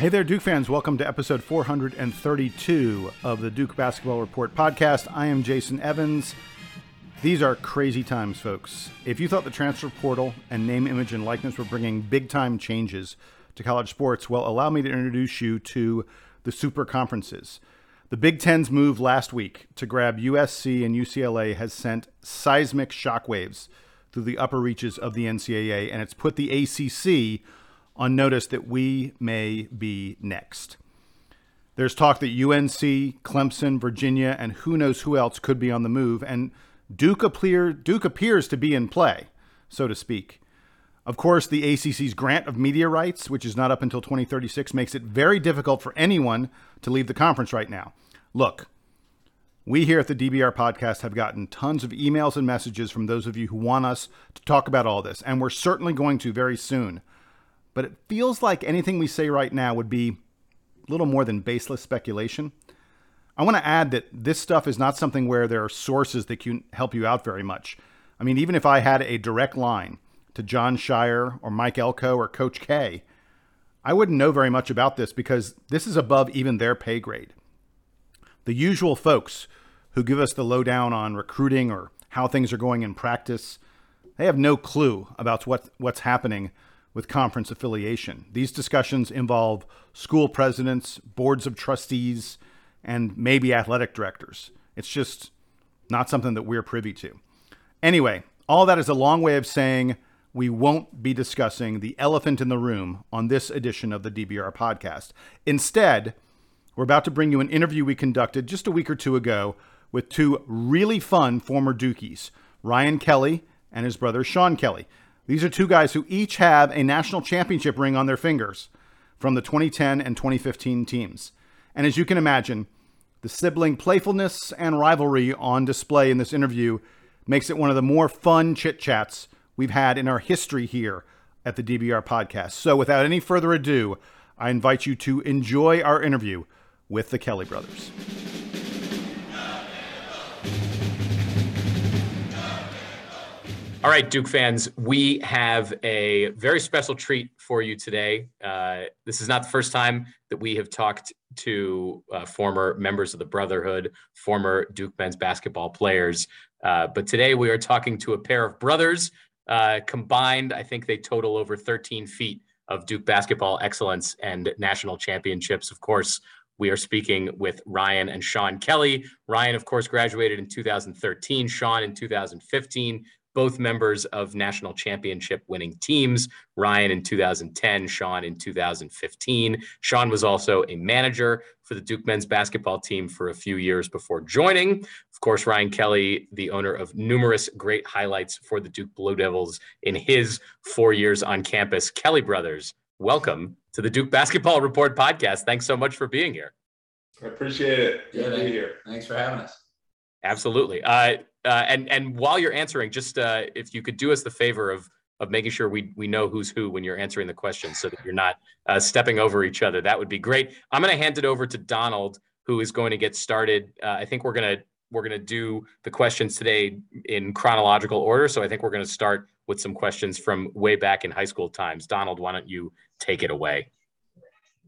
Hey there, Duke fans. Welcome to episode 432 of the Duke Basketball Report podcast. I am Jason Evans. These are crazy times, folks. If you thought the transfer portal and name, image, and likeness were bringing big time changes to college sports, well, allow me to introduce you to the super conferences. The Big Ten's move last week to grab USC and UCLA has sent seismic shockwaves through the upper reaches of the NCAA, and it's put the ACC on notice that we may be next. There's talk that UNC, Clemson, Virginia, and who knows who else could be on the move, and Duke, appear, Duke appears to be in play, so to speak. Of course, the ACC's grant of media rights, which is not up until 2036, makes it very difficult for anyone to leave the conference right now. Look, we here at the DBR podcast have gotten tons of emails and messages from those of you who want us to talk about all this, and we're certainly going to very soon but it feels like anything we say right now would be a little more than baseless speculation. I want to add that this stuff is not something where there are sources that can help you out very much. I mean, even if I had a direct line to Jon Scheyer or Mike Elko or Coach K, I wouldn't know very much about this because this is above even their pay grade. The usual folks who give us the lowdown on recruiting or how things are going in practice, they have no clue about what, what's happening with conference affiliation. These discussions involve school presidents, boards of trustees, and maybe athletic directors. It's just not something that we're privy to. Anyway, all that is a long way of saying we won't be discussing the elephant in the room on this edition of the DBR podcast. Instead, we're about to bring you an interview we conducted just a week or two ago with two really fun former Dukies, Ryan Kelly and his brother Sean Kelly. These are two guys who each have a national championship ring on their fingers from the 2010 and 2015 teams. And as you can imagine, the sibling playfulness and rivalry on display in this interview makes it one of the more fun chit chats we've had in our history here at the DBR podcast. So without any further ado, I invite you to enjoy our interview with the Kelly brothers. All right, Duke fans, we have a very special treat for you today. Uh, this is not the first time that we have talked to uh, former members of the Brotherhood, former Duke men's basketball players. Uh, but today we are talking to a pair of brothers. Uh, combined, I think they total over 13 feet of Duke basketball excellence and national championships. Of course, we are speaking with Ryan and Sean Kelly. Ryan, of course, graduated in 2013, Sean in 2015 both members of national championship winning teams. Ryan in 2010, Sean in 2015. Sean was also a manager for the Duke men's basketball team for a few years before joining. Of course, Ryan Kelly, the owner of numerous great highlights for the Duke Blue Devils in his four years on campus. Kelly Brothers, welcome to the Duke Basketball Report podcast. Thanks so much for being here. I appreciate it. Good yeah, to be here. Thanks for having us. Absolutely. Uh, uh, and and while you're answering, just uh, if you could do us the favor of of making sure we we know who's who when you're answering the questions, so that you're not uh, stepping over each other, that would be great. I'm going to hand it over to Donald, who is going to get started. Uh, I think we're going to we're going to do the questions today in chronological order. So I think we're going to start with some questions from way back in high school times. Donald, why don't you take it away?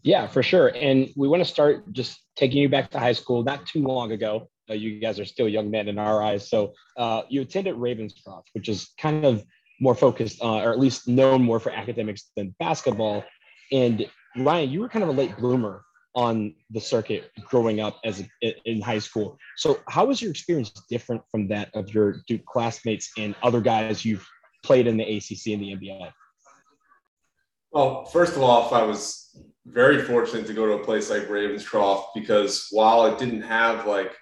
Yeah, for sure. And we want to start just taking you back to high school, not too long ago. Uh, you guys are still young men in our eyes. So uh, you attended Ravenscroft, which is kind of more focused, uh, or at least known more for academics than basketball. And Ryan, you were kind of a late bloomer on the circuit growing up as a, in high school. So how was your experience different from that of your Duke classmates and other guys you've played in the ACC and the NBA? Well, first of all, I was very fortunate to go to a place like Ravenscroft because while it didn't have like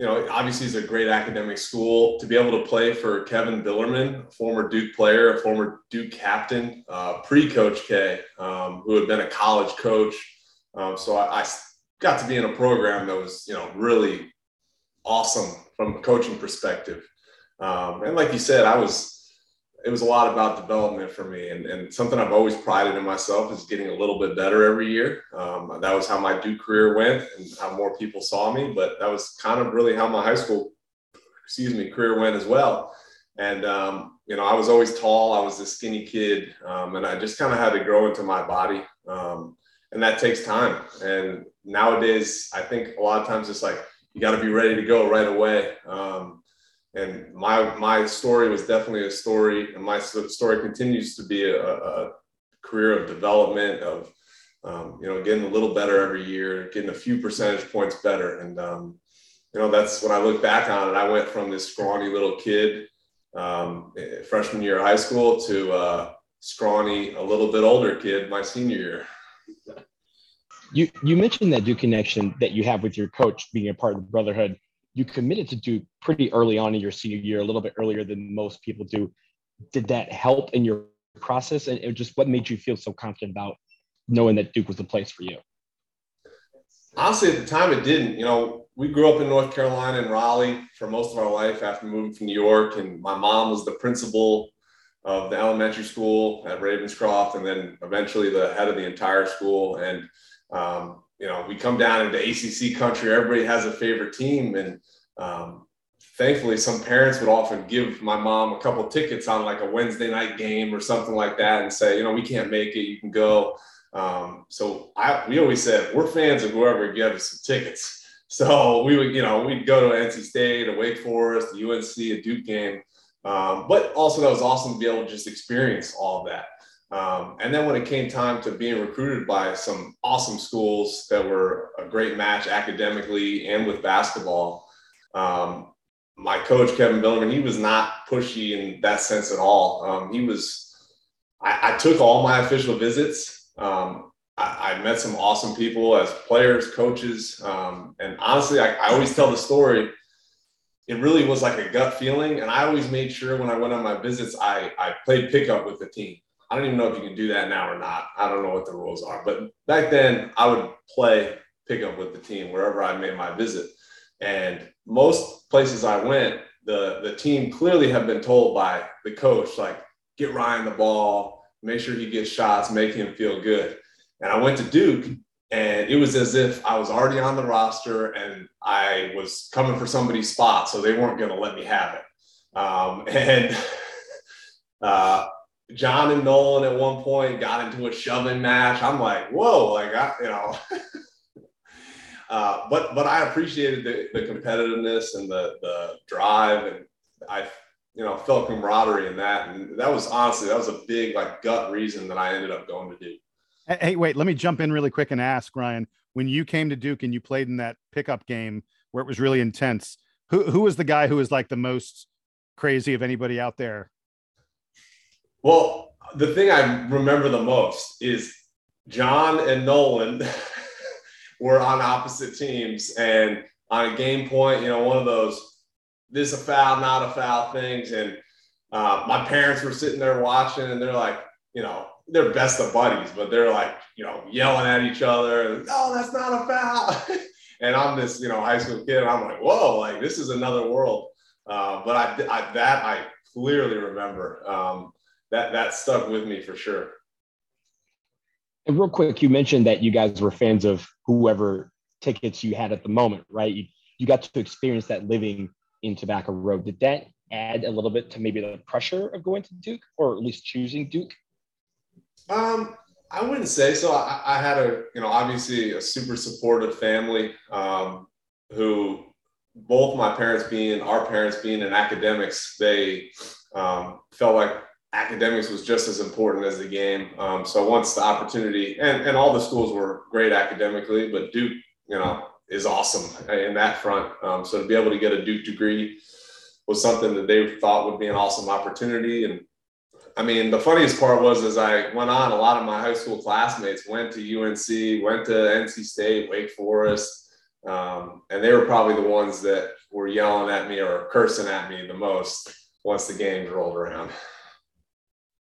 you know, obviously it's a great academic school. To be able to play for Kevin Billerman, a former Duke player, a former Duke captain, uh, pre-Coach K, um, who had been a college coach. Um, so I, I, got to be in a program that was, you know, really awesome from a coaching perspective. Um, and like you said, I was it was a lot about development for me and, and something I've always prided in myself is getting a little bit better every year. Um, that was how my Duke career went and how more people saw me, but that was kind of really how my high school, excuse me, career went as well. And, um, you know, I was always tall. I was a skinny kid um, and I just kind of had to grow into my body. Um, and that takes time. And nowadays, I think a lot of times it's like you got to be ready to go right away. Um, and my my story was definitely a story, and my story continues to be a, a career of development of um, you know getting a little better every year, getting a few percentage points better, and um, you know that's when I look back on it. I went from this scrawny little kid um, freshman year of high school to uh, scrawny, a little bit older kid my senior year. You you mentioned that Duke connection that you have with your coach being a part of the brotherhood. You committed to Duke pretty early on in your senior year, a little bit earlier than most people do. Did that help in your process, and just what made you feel so confident about knowing that Duke was the place for you? Honestly, at the time, it didn't. You know, we grew up in North Carolina and Raleigh for most of our life after moving from New York, and my mom was the principal of the elementary school at Ravenscroft, and then eventually the head of the entire school. And um, you know, we come down into ACC country. Everybody has a favorite team, and um, thankfully, some parents would often give my mom a couple tickets on like a Wednesday night game or something like that, and say, you know, we can't make it. You can go. Um, so I, we always said we're fans of whoever gives us some tickets. So we would, you know, we'd go to NC State, a Wake Forest, UNC, a Duke game. Um, but also that was awesome to be able to just experience all of that. Um, and then when it came time to being recruited by some awesome schools that were a great match academically and with basketball, um, my coach Kevin Billerman, he was not pushy in that sense at all. Um, he was. I, I, took all my official visits. Um, I, I, met some awesome people as players, coaches, um, and honestly, I, I always tell the story it really was like a gut feeling. And I always made sure when I went on my visits, I, I played pickup with the team. I don't even know if you can do that now or not. I don't know what the rules are. But back then, I would play pickup with the team wherever I made my visit. And most places I went, the, the team clearly have been told by the coach, like, get Ryan the ball, make sure he gets shots, make him feel good. And I went to Duke and it was as if I was already on the roster and I was coming for somebody's spot, so they weren't going to let me have it. Um, and uh, John and Nolan at one point got into a shoving match. I'm like, whoa, like I, you know. uh, but but I appreciated the, the competitiveness and the the drive, and I you know felt camaraderie in that, and that was honestly that was a big like gut reason that I ended up going to Duke. Hey, wait, let me jump in really quick and ask Ryan, when you came to Duke and you played in that pickup game where it was really intense, who who was the guy who was like the most crazy of anybody out there? Well, the thing I remember the most is John and Nolan were on opposite teams and on a game point, you know, one of those this is a foul, not a foul things. And uh, my parents were sitting there watching and they're like, you know, they're best of buddies, but they're like, you know, yelling at each other. No, that's not a foul. and I'm this, you know, high school kid. And I'm like, whoa, like this is another world. Uh, but I, I, that I clearly remember. Um, that that stuck with me for sure. And real quick, you mentioned that you guys were fans of whoever tickets you had at the moment, right? You, you got to experience that living in Tobacco Road. Did that add a little bit to maybe the pressure of going to Duke, or at least choosing Duke? Um, I wouldn't say so. I, I, had a, you know, obviously a super supportive family um, who both my parents being, our parents being in academics, they um, felt like academics was just as important as the game. Um, so once the opportunity, and, and all the schools were great academically, but Duke, you know, is awesome in that front. Um, so to be able to get a Duke degree was something that they thought would be an awesome opportunity. And I mean, the funniest part was as I went on, a lot of my high school classmates went to UNC, went to NC State, Wake Forest, um, and they were probably the ones that were yelling at me or cursing at me the most once the games rolled around.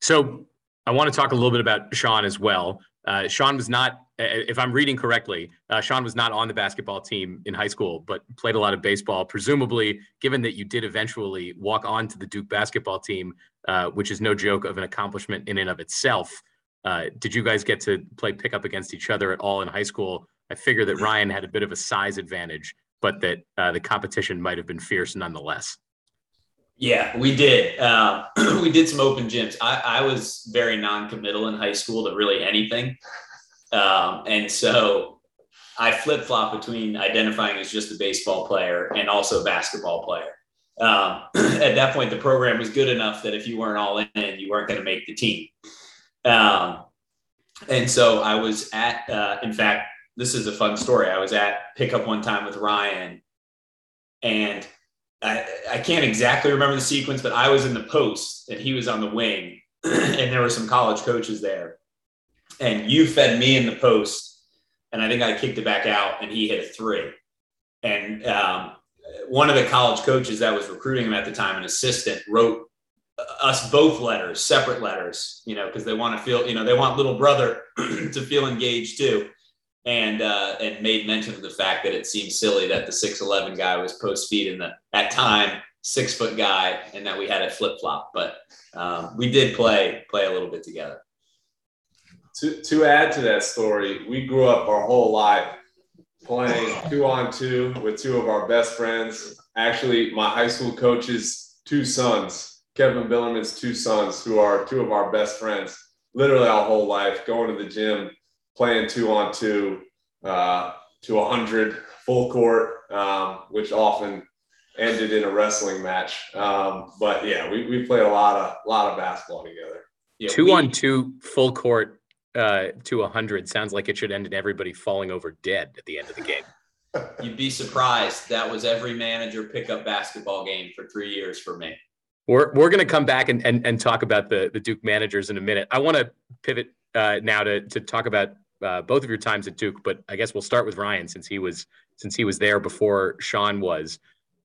So I want to talk a little bit about Sean as well. Uh, Sean was not, if I'm reading correctly, uh, Sean was not on the basketball team in high school, but played a lot of baseball. Presumably, given that you did eventually walk on to the Duke basketball team, uh, which is no joke of an accomplishment in and of itself, uh, did you guys get to play pickup against each other at all in high school? I figure that Ryan had a bit of a size advantage, but that uh, the competition might have been fierce nonetheless. Yeah, we did. Um, we did some open gyms. I, I was very non-committal in high school to really anything. Um, and so I flip flop between identifying as just a baseball player and also a basketball player. Um, at that point, the program was good enough that if you weren't all in, you weren't going to make the team. Um, and so I was at, uh, in fact, this is a fun story. I was at pickup one time with Ryan, and I, I can't exactly remember the sequence, but I was in the post and he was on the wing, and there were some college coaches there. And you fed me in the post, and I think I kicked it back out, and he hit a three. And um, one of the college coaches that was recruiting him at the time, an assistant, wrote us both letters, separate letters, you know, because they want to feel, you know, they want little brother to feel engaged too. And uh, and made mention of the fact that it seemed silly that the six eleven guy was post feed in the at time six foot guy, and that we had a flip flop. But um, we did play play a little bit together. To to add to that story, we grew up our whole life playing two on two with two of our best friends. Actually, my high school coach's two sons, Kevin Billerman's two sons, who are two of our best friends. Literally our whole life, going to the gym, playing two on two uh, to 100 full court, um, which often ended in a wrestling match. Um, but yeah, we, we played a lot of lot of basketball together. Yeah, two we, on two full court uh, to 100 sounds like it should end in everybody falling over dead at the end of the game. You'd be surprised. That was every manager pickup basketball game for three years for me. We're, we're going to come back and, and, and talk about the, the Duke managers in a minute. I want to pivot uh, now to, to talk about uh, both of your times at Duke, but I guess we'll start with Ryan since he was since he was there before Sean was.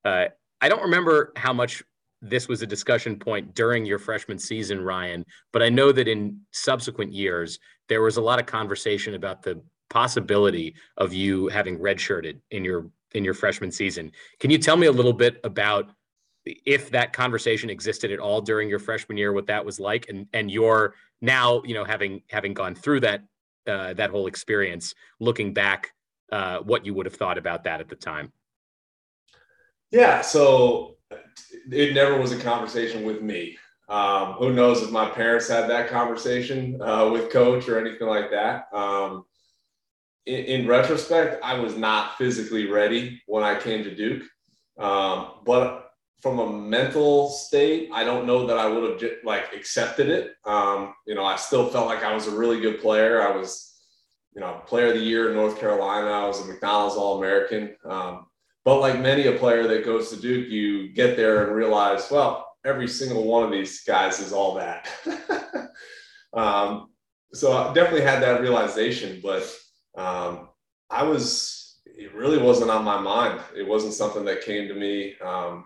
Uh, I don't remember how much this was a discussion point during your freshman season, Ryan, but I know that in subsequent years, there was a lot of conversation about the possibility of you having redshirted in your in your freshman season. Can you tell me a little bit about if that conversation existed at all during your freshman year, what that was like, and and your now you know having having gone through that uh, that whole experience, looking back, uh, what you would have thought about that at the time? Yeah, so it never was a conversation with me. Um, who knows if my parents had that conversation uh, with coach or anything like that. Um, in, in, retrospect, I was not physically ready when I came to Duke. Um, but from a mental state, I don't know that I would have j- like accepted it. Um, you know, I still felt like I was a really good player. I was, you know, player of the year in North Carolina. I was a McDonald's All American. Um, but like many a player that goes to Duke, you get there and realize, well, every single one of these guys is all that. um, so I definitely had that realization, but um, I was, it really wasn't on my mind. It wasn't something that came to me. Um,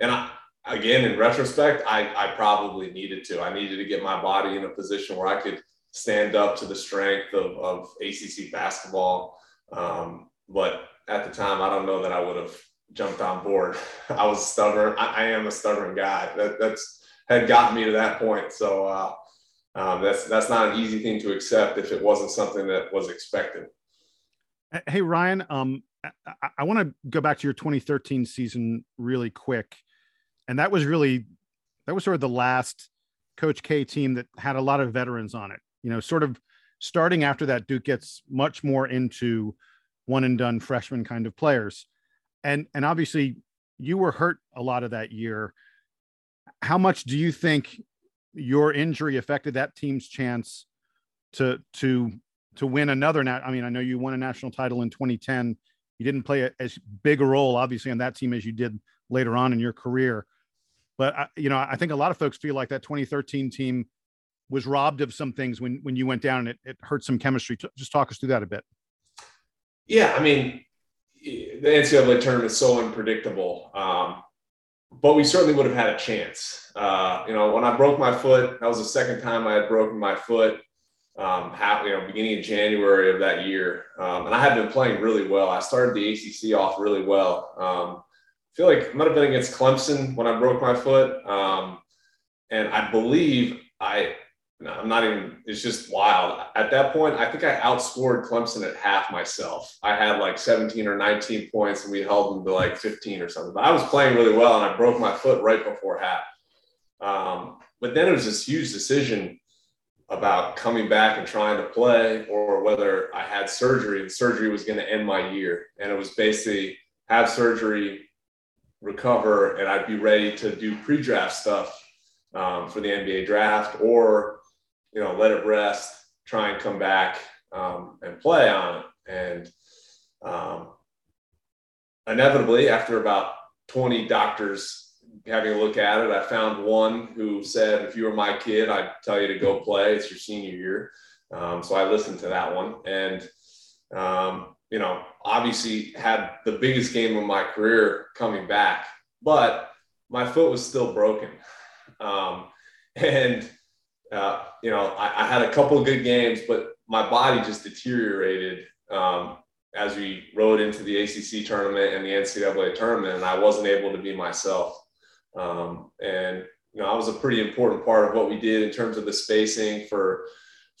and I, again, in retrospect, I, I probably needed to. I needed to get my body in a position where I could stand up to the strength of, of ACC basketball. Um, but at the time, I don't know that I would have jumped on board. I was stubborn. I, I, am a stubborn guy. That that's had gotten me to that point. So uh, um, that's that's not an easy thing to accept if it wasn't something that was expected. Hey Ryan, um, I, I want to go back to your 2013 season really quick, and that was really that was sort of the last Coach K team that had a lot of veterans on it. You know, sort of starting after that, Duke gets much more into one and done freshman kind of players and and obviously you were hurt a lot of that year. How much do you think your injury affected that team's chance to to to win another nat I mean, I know you won a national title in 2010. You didn't play a, as big a role, obviously, on that team as you did later on in your career. But I, you know, I think a lot of folks feel like that 2013 team was robbed of some things when when you went down and it, it hurt some chemistry. Just talk us through that a bit. Yeah, I mean, the NCAA tournament is so unpredictable. Um, but we certainly would have had a chance. Uh, you know, when I broke my foot, that was the second time I had broken my foot. Um, half, you know, beginning of January of that year, um, and I had been playing really well. I started the ACC off really well. Um, feel like it might have been against Clemson when I broke my foot, um, and I believe I no, I'm not even, it's just wild. At that point, I think I outscored Clemson at half myself. I had like 17 or 19 points and we held them to like 15 or something. But I was playing really well and I broke my foot right before half. Um, but then it was this huge decision about coming back and trying to play or whether I had surgery and surgery was going to end my year. And it was basically have surgery, recover, and I'd be ready to do pre draft stuff um, for the NBA draft or, you know, let it rest, try and come back um, and play on it. And um, inevitably, after about 20 doctors having a look at it, I found one who said, if you were my kid, I'd tell you to go play. It's your senior year. Um, so I listened to that one. And, um, you know, obviously had the biggest game of my career coming back, but my foot was still broken. Um, and, uh, you know, I, I, had a couple good games, but my body just deteriorated um, as we rode into the ACC tournament and the NCAA tournament, and I wasn't able to be myself. Um, and you know, I was a pretty important part of what we did in terms of the spacing for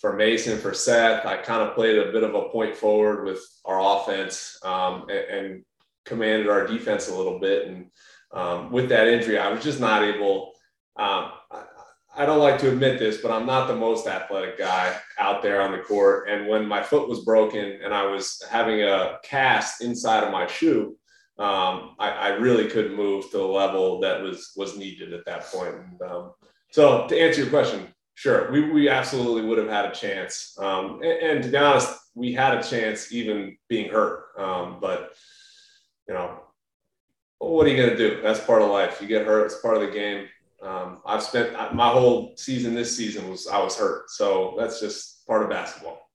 for Mason, for Seth. I kind of played a bit of a point forward with our offense um, and, and, commanded our defense a little bit. And um, with that injury, I was just not able. Um, I, I don't like to admit this, but I'm not the most athletic guy out there on the court. And when my foot was broken and I was having a cast inside of my shoe, um, I, I, really couldn't move to the level that was was needed at that point. And, um, so to answer your question, sure, we, we absolutely would have had a chance. Um, and, and, to be honest, we had a chance even being hurt. Um, but you know, what are you going to do? That's part of life. You get hurt. It's part of the game. Um, I've spent my whole season this season was I was hurt, so that's just part of basketball.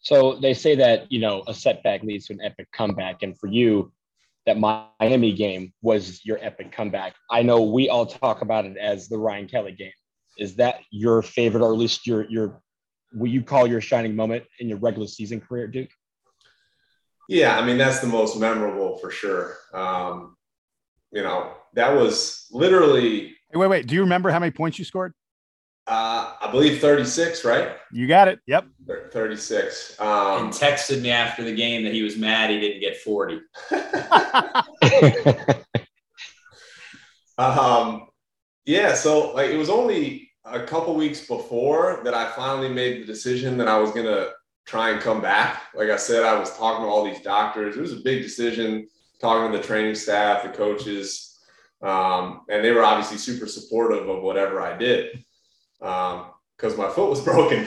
So they say that, you know, a setback leads to an epic comeback. And for you, that Miami game was your epic comeback. I know we all talk about it as the Ryan Kelly game. Is that your favorite, or at least your your will you call your shining moment in your regular season career, Duke? Yeah, I mean that's the most memorable for sure. Um, you know, that was literally. Hey, wait, wait. Do you remember how many points you scored? Uh, I believe 36, right? You got it. Yep. 36. Um, and texted me after the game that he was mad he didn't get 40. um, yeah. So like it was only a couple weeks before that I finally made the decision that I was going to try and come back. Like I said, I was talking to all these doctors. It was a big decision talking to the training staff, the coaches, um, and they were obviously super supportive of whatever I did because um, my foot was broken.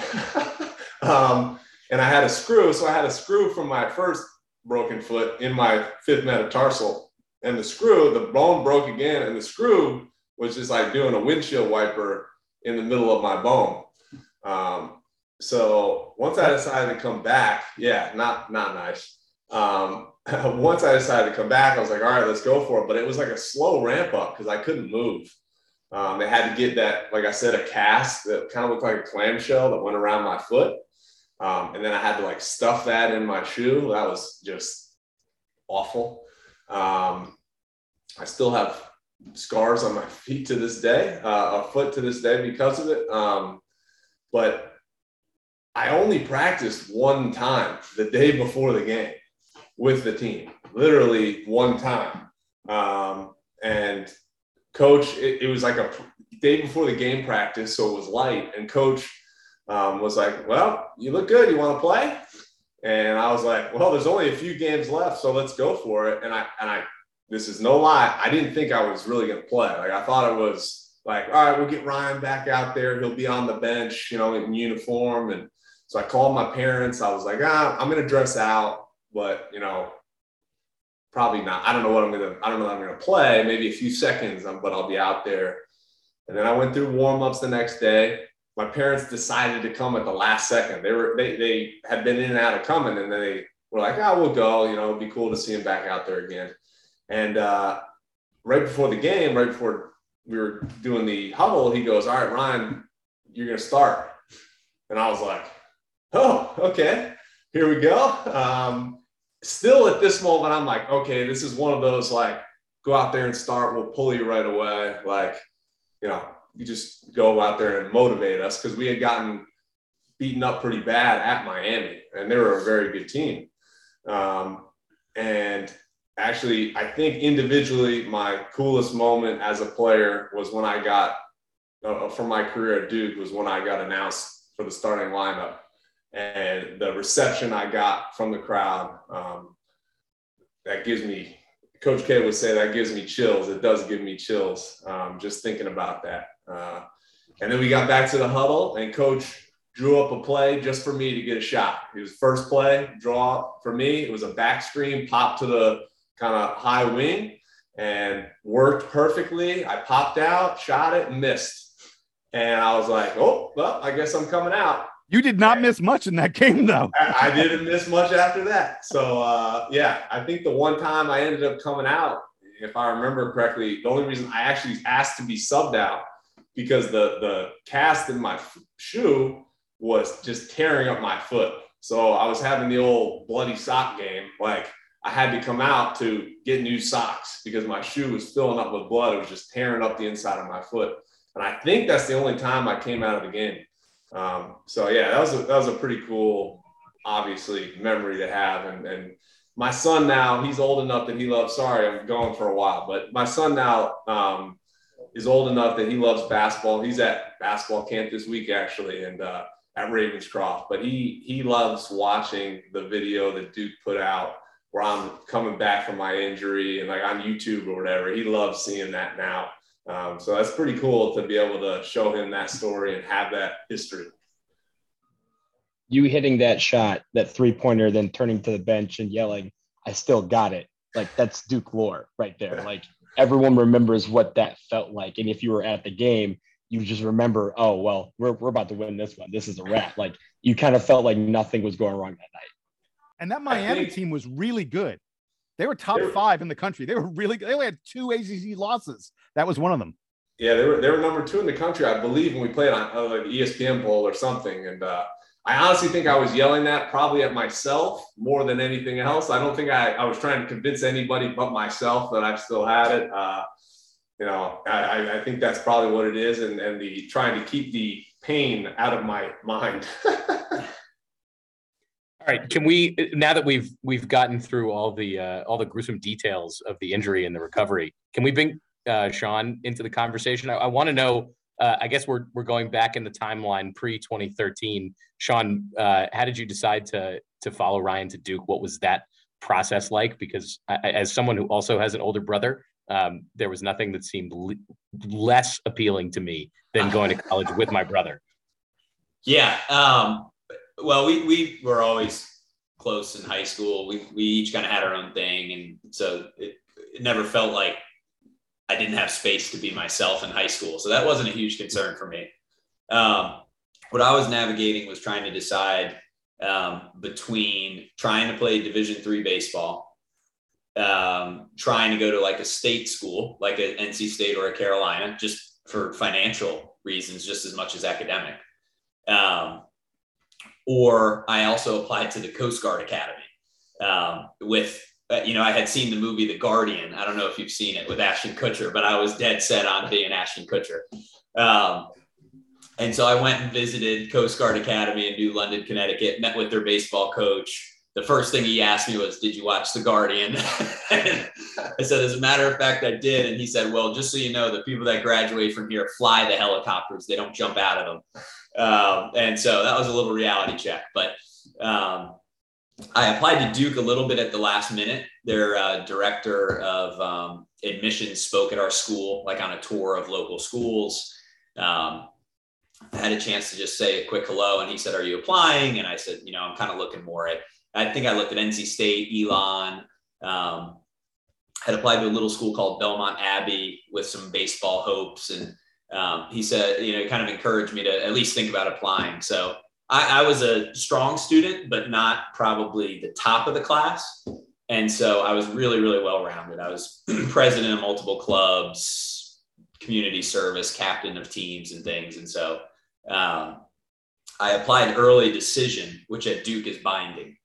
um, and I had a screw. So I had a screw from my first broken foot in my fifth metatarsal. And the screw, the bone broke again, and the screw was just like doing a windshield wiper in the middle of my bone. Um, so once I decided to come back, yeah, not not nice. Um, once I decided to come back, I was like, all right, let's go for it. But it was like a slow ramp up because I couldn't move. Um, they had to get that, like I said, a cast that kind of looked like a clamshell that went around my foot. Um, and then I had to like stuff that in my shoe. That was just awful. Um, I still have scars on my feet to this day, uh, a foot to this day because of it. Um, but I only practiced one time the day before the game with the team, literally one time. Um, and coach, it, it, was like a day before the game practice, so it was light. And coach um, was like, "Well, you look good. You want to play?" And I was like, "Well, there's only a few games left, so let's go for it." And I and I, this is no lie, I didn't think I was really going to play. Like I thought it was like, all right, we'll get Ryan back out there. He'll be on the bench, you know, in uniform. And so I called my parents. I was like, ah, I'm going to dress out, but you know, probably not. I don't know what I'm gonna. I don't know I'm gonna play. Maybe a few seconds, um, but I'll be out there. And then I went through warm ups the next day. My parents decided to come at the last second. They were they they had been in and out of coming, and then they were like, "Oh, we'll go. You know, it'd be cool to see him back out there again." And uh, right before the game, right before we were doing the huddle, he goes, "All right, Ryan, you're gonna start." And I was like, "Oh, okay, here we go." Um, still at this moment, I'm like, okay, this is one of those like, go out there and start. We'll pull you right away. Like, you know, you just go out there and motivate us because we had gotten beaten up pretty bad at Miami, and they were a very good team. Um, and actually, I think individually, my coolest moment as a player was when I got uh, for my career at Duke was when I got announced for the starting lineup, and the reception I got from the crowd um, that gives me. Coach K would say that gives me chills. It does give me chills um, just thinking about that. Uh, and then we got back to the huddle, and Coach drew up a play just for me to get a shot. It was first play, draw for me. It was a back screen, pop to the kind of high wing, and worked perfectly. I popped out, shot it, and missed. And I was like, oh, well, I guess I'm coming out. You did not miss much in that game, though. I, I didn't miss much after that. So, uh, yeah, I think the one time I ended up coming out, if I remember correctly, the only reason I actually asked to be subbed out because the the cast in my shoe was just tearing up my foot. So I was having the old bloody sock game. Like I had to come out to get new socks because my shoe was filling up with blood. It was just tearing up the inside of my foot. And I think that's the only time I came out of the game. Um, so yeah, that was a, that was a pretty cool, obviously memory to have. And, and my son now, he's old enough that he loves. Sorry, I'm going for a while, but my son now um, is old enough that he loves basketball. He's at basketball camp this week actually, and uh, at Ravenscroft. But he he loves watching the video that Duke put out where I'm coming back from my injury and like on YouTube or whatever. He loves seeing that now. Um, so that's pretty cool to be able to show him that story and have that history. You hitting that shot, that three pointer, then turning to the bench and yelling, I still got it. Like that's Duke lore right there. Like everyone remembers what that felt like. And if you were at the game, you just remember, oh, well, we're, we're about to win this one. This is a wrap. Like you kind of felt like nothing was going wrong that night. And that Miami think, team was really good. They were top five in the country. They were really good. They only had two ACC losses. That was one of them. Yeah, they were they were number two in the country, I believe, when we played on uh, like ESPN Bowl or something. And uh, I honestly think I was yelling that probably at myself more than anything else. I don't think I, I was trying to convince anybody but myself that I still had it. Uh, you know, I, I think that's probably what it is, and and the trying to keep the pain out of my mind. All right, can we now that we've we've gotten through all the uh, all the gruesome details of the injury and the recovery, can we bring uh, Sean into the conversation? I, I want to know. Uh, I guess we're we're going back in the timeline pre 2013. Sean, uh, how did you decide to to follow Ryan to Duke? What was that process like? Because I, as someone who also has an older brother, um, there was nothing that seemed le- less appealing to me than going to college with my brother. Yeah. Um, well, we, we were always close in high school. We, we each kind of had our own thing. And so it, it never felt like I didn't have space to be myself in high school. So that wasn't a huge concern for me. Um, what I was navigating was trying to decide um, between trying to play division three baseball um, trying to go to like a state school, like an NC State or a Carolina, just for financial reasons, just as much as academic. Um, or I also applied to the Coast Guard Academy um, with, uh, you know, I had seen the movie The Guardian. I don't know if you've seen it with Ashton Kutcher, but I was dead set on being Ashton Kutcher. Um, and so I went and visited Coast Guard Academy in New London, Connecticut, met with their baseball coach, the first thing he asked me was, Did you watch The Guardian? I said, As a matter of fact, I did. And he said, Well, just so you know, the people that graduate from here fly the helicopters, they don't jump out of them. Um, and so that was a little reality check. But um, I applied to Duke a little bit at the last minute. Their uh, director of um, admissions spoke at our school, like on a tour of local schools. Um, I had a chance to just say a quick hello, and he said, "Are you applying?" And I said, "You know, I'm kind of looking more at I think I looked at NC State, Elon, um, had applied to a little school called Belmont Abbey with some baseball hopes. And um, he said, you know, kind of encouraged me to at least think about applying. So I, I was a strong student, but not probably the top of the class. And so I was really, really well rounded. I was president of multiple clubs, community service, captain of teams and things. And so um, I applied early decision, which at Duke is binding.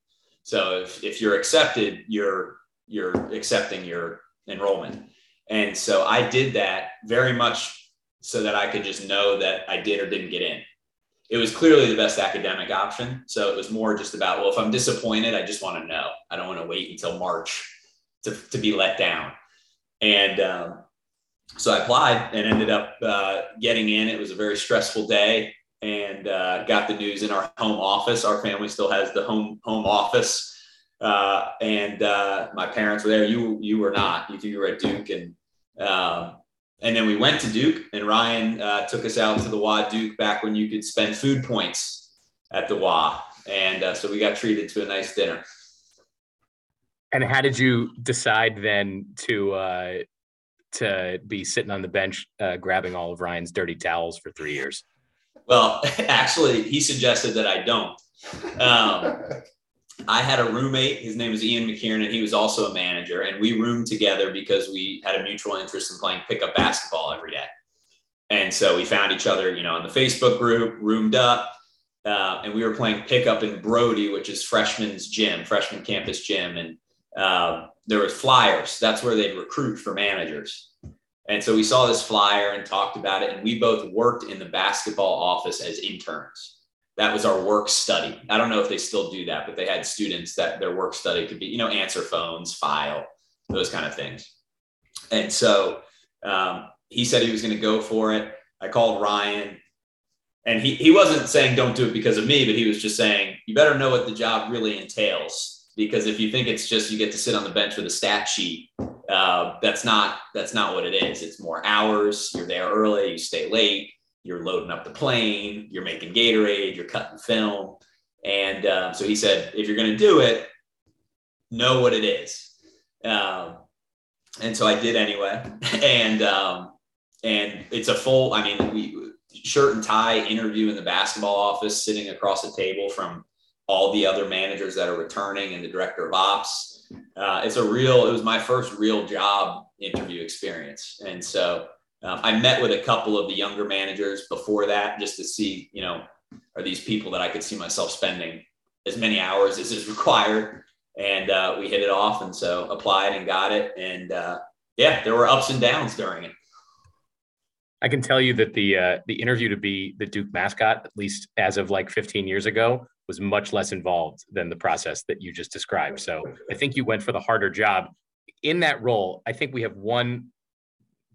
So if, if you're accepted, you're you're accepting your enrollment. And so I did that very much so that I could just know that I did or didn't get in. It was clearly the best academic option. So it was more just about, well, if I'm disappointed, I just want to know. I don't want to wait until March to, to be let down. And um, so I applied and ended up uh, getting in. It was a very stressful day, and uh, got the news in our home office. Our family still has the home home office, uh, and uh, my parents were there. You you were not. You you were at Duke, and um, and then we went to Duke, and Ryan uh, took us out to the WA Duke back when you could spend food points at the WA, and uh, so we got treated to a nice dinner. And how did you decide then to uh, to be sitting on the bench grabbing all of Ryan's dirty towels for three years? Well, actually, he suggested that I don't. Um, I had a roommate. His name was Ian McKiernan. And he was also a manager, and we roomed together because we had a mutual interest in playing pickup basketball every day. And so we found each other, you know, in the Facebook group, roomed up, uh, and we were playing pickup in Brodie, which is freshman's gym, freshman campus gym, and uh, there was flyers. That's where they'd recruit for managers. And so we saw this flyer and talked about it, and we both worked in the basketball office as interns that was our work study. I don't know if they still do that, but they had students that their work study could be, you know, answer phones, file, those kind of things. And so um, he said he was going to go for it. I called Ryan, and he, he wasn't saying don't do it because of me, but he was just saying, you better know what the job really entails. Because if you think it's just you get to sit on the bench with a stat sheet, uh, that's not that's not what it is. It's more hours. You're there early. You stay late you're loading up the plane, you're making Gatorade, you're cutting film. And uh, so he said, if you're going to do it, know what it is. Um, and so I did anyway. and um, and it's a full, I mean, we shirt and tie interview in the basketball office, sitting across the table from all the other managers that are returning and the director of ops. Uh, it's a real, it was my first real job interview experience. And so um, I met with a couple of the younger managers before that just to see, you know, are these people that I could see myself spending as many hours as is required? And uh, we hit it off. And so applied and got it. And uh, yeah, there were ups and downs during it. I can tell you that the uh, the interview to be the Duke mascot, at least as of like 15 years ago, was much less involved than the process that you just described. So I think you went for the harder job. In that role, I think we have one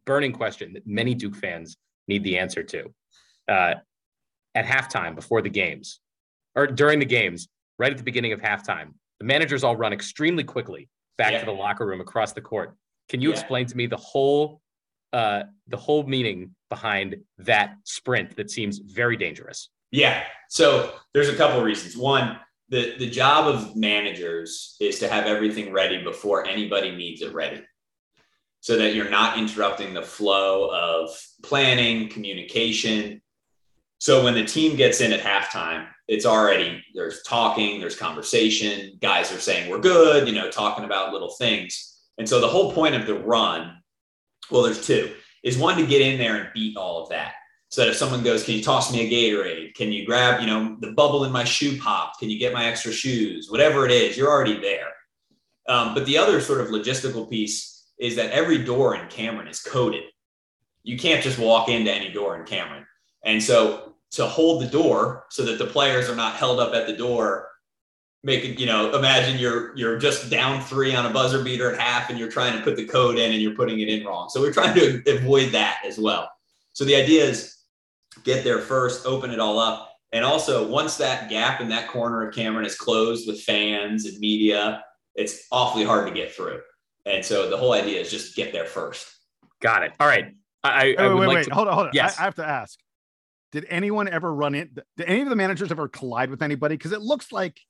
burning question that many Duke fans need the answer to. Uh, at halftime, before the games, or during the games, right at the beginning of halftime, the managers all run extremely quickly back yeah. to the locker room across the court. Can you yeah. explain to me the whole uh, the whole meaning behind that sprint that seems very dangerous? Yeah. So there's a couple of reasons. One, the the job of managers is to have everything ready before anybody needs it ready so that you're not interrupting the flow of planning, communication. So when the team gets in at halftime, it's already there's talking, there's conversation, guys are saying we're good, you know, talking about little things. And so the whole point of the run, well, there's two, is one to get in there and beat all of that. So that if someone goes, can you toss me a Gatorade? Can you grab, you know, the bubble in my shoe popped? Can you get my extra shoes? Whatever it is, you're already there. Um, but the other sort of logistical piece is that every door in Cameron is coded. You can't just walk into any door in Cameron. And so to hold the door so that the players are not held up at the door, make you know, imagine you're you're just down three on a buzzer beater at half and you're trying to put the code in and you're putting it in wrong. So we're trying to avoid that as well. So the idea is get there first, open it all up. And also once that gap in that corner of Cameron is closed with fans and media, it's awfully hard to get through. And so the whole idea is just get there first. Got it. All right. I, I wait, wait, like wait. To... hold on, hold on. Yes. I, I have to ask. Did anyone ever run in? Did any of the managers ever collide with anybody? Because it looks like,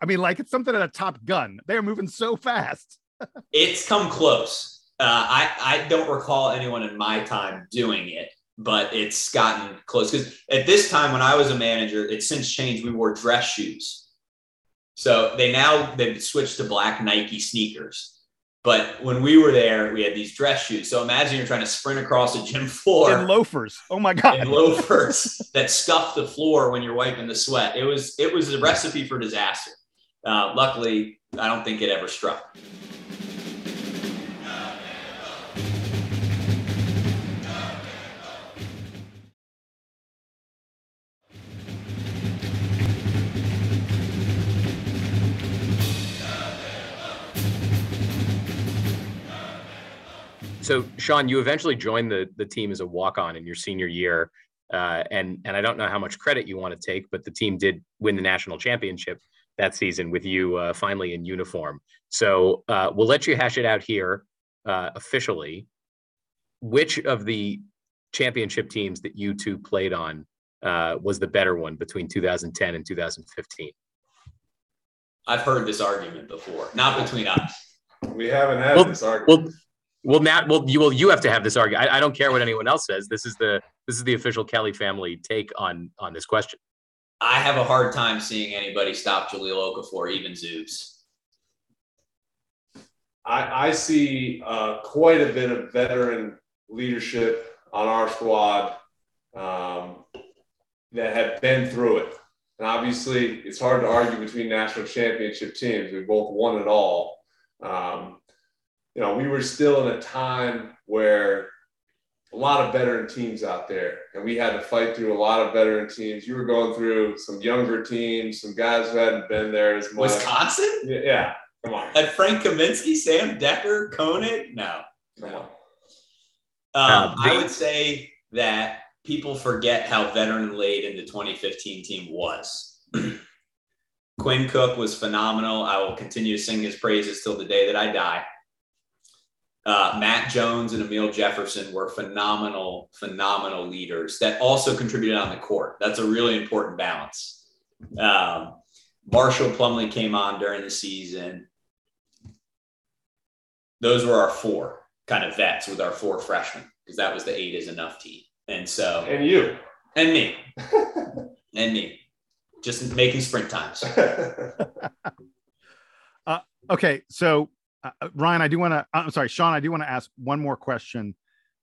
I mean, like it's something at a Top Gun. They are moving so fast. it's come close. Uh, I I don't recall anyone in my time doing it, but it's gotten close because at this time when I was a manager, it's since changed. We wore dress shoes, so they now they've switched to black Nike sneakers. But when we were there, we had these dress shoes. So imagine you're trying to sprint across a gym floor in loafers. Oh my god! In loafers that scuff the floor when you're wiping the sweat. It was it was a recipe for disaster. Uh, luckily, I don't think it ever struck. So, Sean, you eventually joined the the team as a walk on in your senior year, uh, and and I don't know how much credit you want to take, but the team did win the national championship that season with you uh, finally in uniform. So uh, we'll let you hash it out here uh, officially. Which of the championship teams that you two played on uh, was the better one between 2010 and 2015? I've heard this argument before, not between us. We haven't had Well- this argument. Well, well, Matt, well, you will. You have to have this argument. I, I don't care what anyone else says. This is the this is the official Kelly family take on on this question. I have a hard time seeing anybody stop Jahlil Okafor, even Zoobs. I, I see uh, quite a bit of veteran leadership on our squad um, that have been through it. And obviously, it's hard to argue between national championship teams. We both won it all. Um, you know, we were still in a time where a lot of veteran teams out there, and we had to fight through a lot of veteran teams. You were going through some younger teams, some guys who hadn't been there as much. Wisconsin? Yeah, yeah. Come on. Had Frank Kaminsky, Sam Dekker, Koenig? No. Come on. Um, Um, I would say that people forget how veteran laden the 2015 team was. Quinn Cook was phenomenal. I will continue to sing his praises till the day that I die. Uh, Matt Jones and Amile Jefferson were phenomenal, phenomenal leaders that also contributed on the court. That's a really important balance. Um, Marshall Plumlee came on during the season. Those were our four kind of vets with our four freshmen because that was the eight is enough team. And so, And you. and me, and me, just making sprint times. Okay, so uh, Ryan, I do want to. I'm sorry, Sean. I do want to ask one more question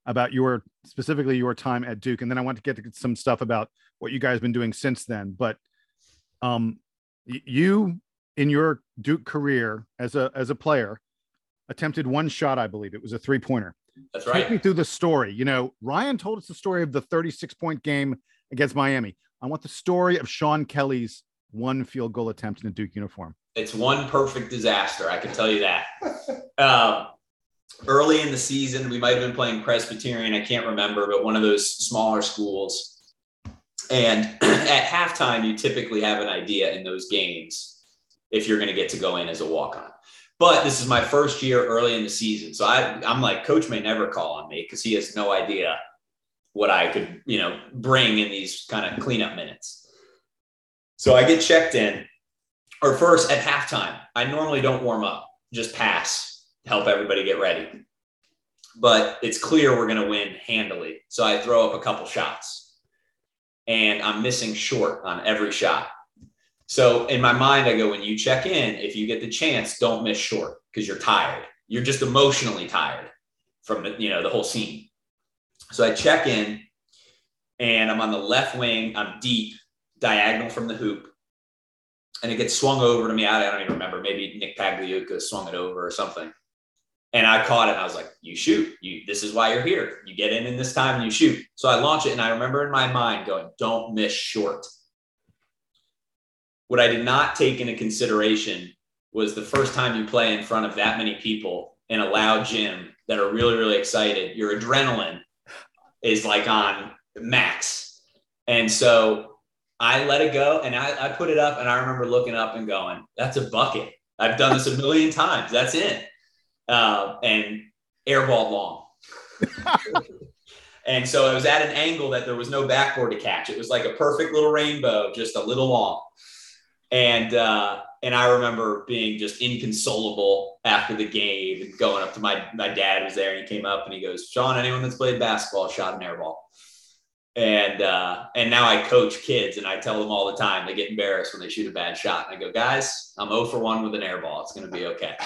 about your specifically your time at Duke, and then I want to get to some stuff about what you guys have been doing since then. But um, you in your Duke career as a as a player attempted one shot, I believe it was a three pointer. That's right. Take me through the story. You know, Ryan told us the story of the 36 point game against Miami. I want the story of Sean Kelly's one field goal attempt in a Duke uniform. It's one perfect disaster. I can tell you that. Um, early in the season, we might have been playing Presbyterian. I can't remember, but one of those smaller schools. And at halftime, you typically have an idea in those games if you're going to get to go in as a walk on. But this is my first year early in the season. So I, I'm like, coach may never call on me because he has no idea what I could, you know, bring in these kind of cleanup minutes. So I get checked in or first at halftime. I normally don't warm up, just pass, help everybody get ready. But it's clear we're going to win handily. So I throw up a couple shots and I'm missing short on every shot. So in my mind, I go, when you check in, if you get the chance, don't miss short because you're tired. You're just emotionally tired from the, you know, the whole scene. So I check in and I'm on the left wing. I'm deep, diagonal from the hoop and it gets swung over to me. I don't even remember. Maybe Nick Pagliuca swung it over or something. And I caught it. I was like, "You shoot. You. This is why you're here. You get in in this time and you shoot." So I launch it, and I remember in my mind going, "Don't miss short." What I did not take into consideration was the first time you play in front of that many people in a loud gym that are really, really excited. Your adrenaline is like on max, and so I let it go and I, I put it up and I remember looking up and going, that's a bucket. I've done this a million times. That's it. Uh, and airball long. and so I was at an angle that there was no backboard to catch. It was like a perfect little rainbow, just a little long. And uh, and I remember being just inconsolable after the game and going up to my my dad was there and he came up and he goes, Sean, anyone that's played basketball shot an airball and uh, and now I coach kids, and I tell them all the time they get embarrassed when they shoot a bad shot. And I go, guys, I'm 0 for 1 with an air ball. It's going to be okay.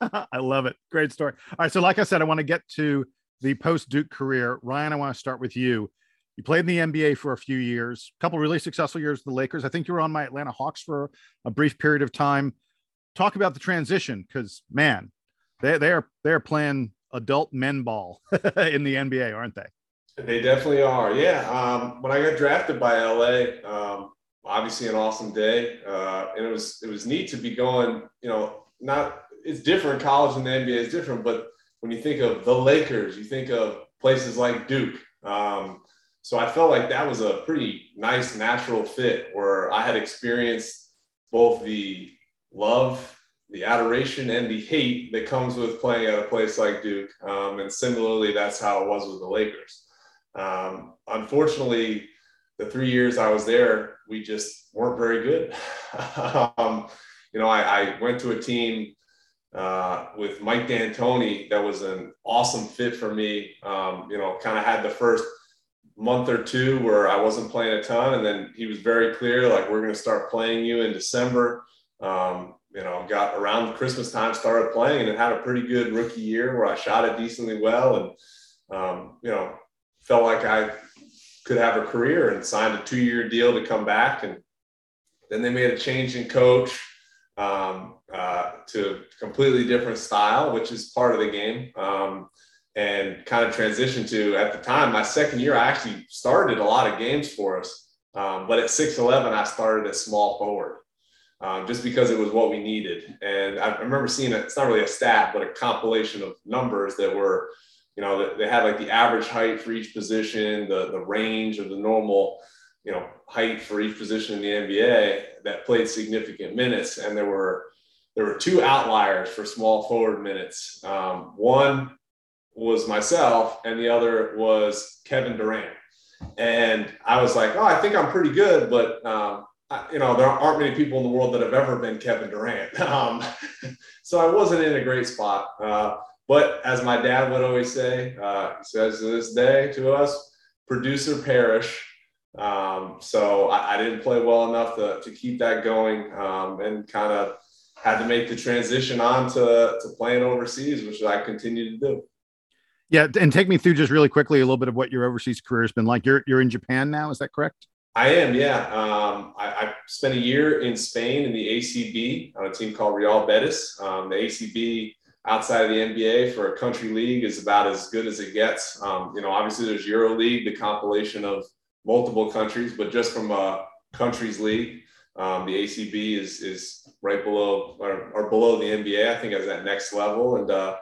I love it. Great story. All right. So, like I said, I want to get to the post Duke career. Ryan, I want to start with you. You played in the NBA for a few years, a couple really successful years with the Lakers. I think you were on my Atlanta Hawks for a brief period of time. Talk about the transition because, man, they, they are they're playing adult men ball in the NBA, aren't they? They definitely are. Yeah. Um, when I got drafted by LA, um, obviously an awesome day, uh, and it was it was neat to be going. You know, not it's different. College and the NBA is different, but when you think of the Lakers, you think of places like Duke. Um, so I felt like that was a pretty nice natural fit where I had experienced both the love, the adoration, and the hate that comes with playing at a place like Duke. Um, and similarly, that's how it was with the Lakers. Um, unfortunately, the three years I was there, we just weren't very good. um, you know, I, I, went to a team uh, with Mike D'Antoni that was an awesome fit for me. Um, you know, kind of had the first month or two where I wasn't playing a ton, and then he was very clear, like we're going to start playing you in December. Um, you know, got around Christmas time, started playing, and had a pretty good rookie year where I shot it decently well, and um, you know, felt like I could have a career and signed a two-year deal to come back. And then they made a change in coach um, uh, to completely different style, which is part of the game. Um, and kind of transitioned to at the time my second year i actually started a lot of games for us um, but at 6'11 i started as small forward um, just because it was what we needed and i remember seeing it it's not really a stat but a compilation of numbers that were you know they had like the average height for each position the, the range of the normal you know height for each position in the nba that played significant minutes and there were there were two outliers for small forward minutes um, one was myself, and the other was Kevin Durant. And I was like, oh, I think I'm pretty good, but um, I, you know, there aren't many people in the world that have ever been Kevin Durant. Um, so I wasn't in a great spot. Uh, but as my dad would always say, uh, he says to this day to us, producer perish. Um, so I, I, didn't play well enough to, to keep that going um, and kind of had to make the transition on to, to playing overseas, which I continue to do. Yeah, and take me through just really quickly a little bit of what your overseas career has been like. You're you're in Japan now, is that correct? I am, yeah. Um, I, I, spent a year in Spain in the ACB on a team called Real Betis. Um, the ACB outside of the NBA for a country league is about as good as it gets. Um, you know, obviously there's Euro League, the compilation of multiple countries, but just from a countries league, um, the ACB is is right below or, or, below the NBA. I think as that next level, and uh,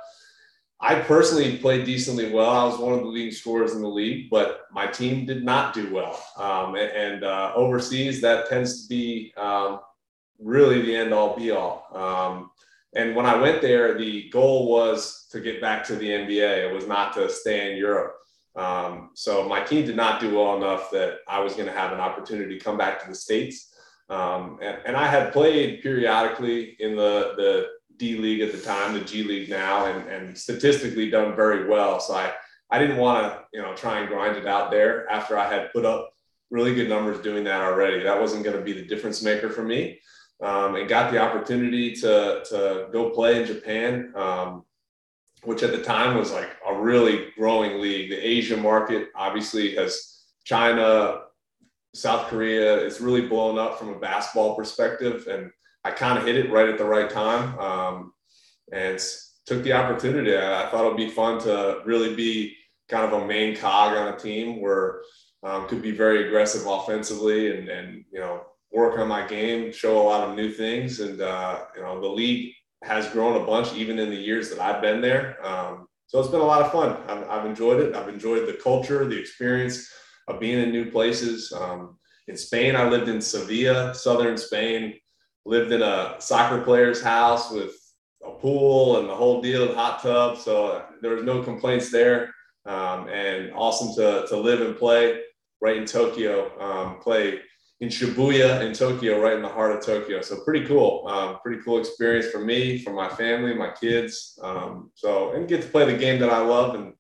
I personally played decently well. I was one of the leading scorers in the league, but my team did not do well. Um, and uh, overseas, that tends to be um, really the end all be all. And when I went there, the goal was to get back to the NBA. It was not to stay in Europe. Um, so my team did not do well enough that I was going to have an opportunity to come back to the States. Um, and, and I had played periodically in the, the D League at the time, the G League now, and, and statistically done very well. So I, I didn't want to, you know, try and grind it out there after I had put up really good numbers doing that already. That wasn't going to be the difference maker for me. Um, and got the opportunity to, to go play in Japan, um, which at the time was like a really growing league. The Asia market obviously has China, South Korea, it's really blown up from a basketball perspective. And I kind of hit it right at the right time um, and took the opportunity. I, I, thought it would be fun to really be kind of a main cog on a team where um, could be very aggressive offensively and, and, you know, work on my game, show a lot of new things. And, uh, you know, the league has grown a bunch even in the years that I've been there. Um, so it's been a lot of fun. I've, I've, enjoyed it. I've enjoyed the culture, the experience of being in new places. Um, in Spain, I lived in Sevilla, southern Spain lived in a soccer player's house with a pool and the whole deal, hot tub. So there was no complaints there. Um, and awesome to, to live and play right in Tokyo, um, play in Shibuya in Tokyo, right in the heart of Tokyo. So pretty cool, um, pretty cool experience for me, for my family, my kids. Um, so and get to play the game that I love and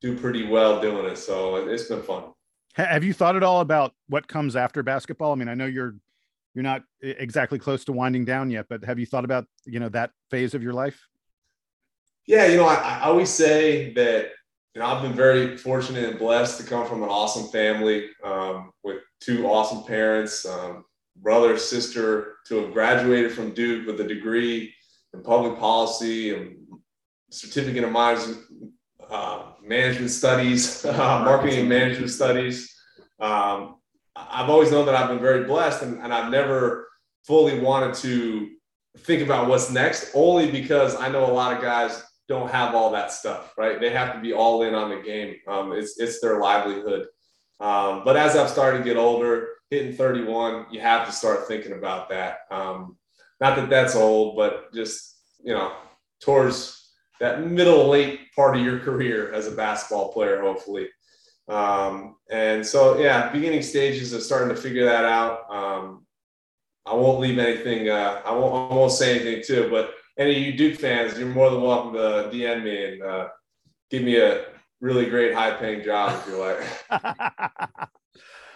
do pretty well doing it. So it's been fun. Have you thought at all about what comes after basketball? I mean, I know you're you're not exactly close to winding down yet, but have you thought about you know that phase of your life? Yeah, you know, I, I always say that you know I've been very fortunate and blessed to come from an awesome family um, with two awesome parents, um, brother, sister, to have graduated from Duke with a degree in public policy and certificate of management, uh, management studies, marketing and management studies. Um, I've always known that I've been very blessed and, and I've never fully wanted to think about what's next, only because I know a lot of guys don't have all that stuff, right? They have to be all in on the game. Um, it's it's their livelihood. Um, but as I've started to get older, hitting 31, you have to start thinking about that. Um, not that that's old, but just you know, towards that middle late part of your career as a basketball player, hopefully. Um, and so, yeah, beginning stages of starting to figure that out. Um, I won't leave anything. Uh, I won't. I won't say anything too. But any of you Duke fans, you're more than welcome to DM me and uh, give me a really great high-paying job if you like.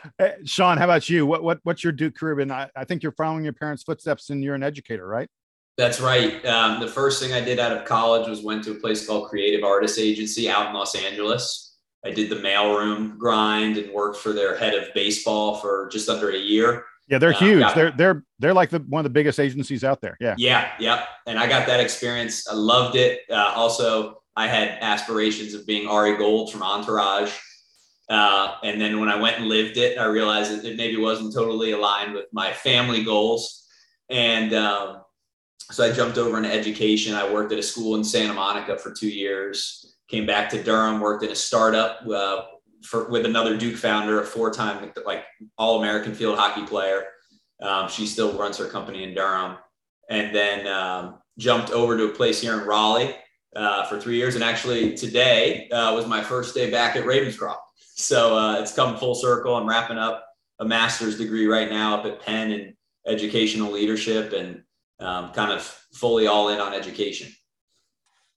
hey, Sean, how about you? What what what's your Duke career been? I, I think you're following your parents' footsteps, and you're an educator, right? That's right. Um, the first thing I did out of college was went to a place called Creative Artists Agency out in Los Angeles. I did the mailroom grind and worked for their head of baseball for just under a year. Yeah, they're uh, huge. Got, they're they're they're like the one of the biggest agencies out there. Yeah. Yeah, yeah. And I got that experience. I loved it. Uh, also, I had aspirations of being Ari Gold from Entourage. Uh, and then when I went and lived it, I realized that it maybe wasn't totally aligned with my family goals. And um, so I jumped over into education. I worked at a school in Santa Monica for two years. Came back to Durham, worked in a startup uh, for, with another Duke founder, a four-time like All-American field hockey player. Um, she still runs her company in Durham, and then um, jumped over to a place here in Raleigh uh, for three years. And actually, today uh, was my first day back at Ravenscroft. So uh, it's come full circle. I'm wrapping up a master's degree right now up at Penn in educational leadership, and um, kind of fully all in on education.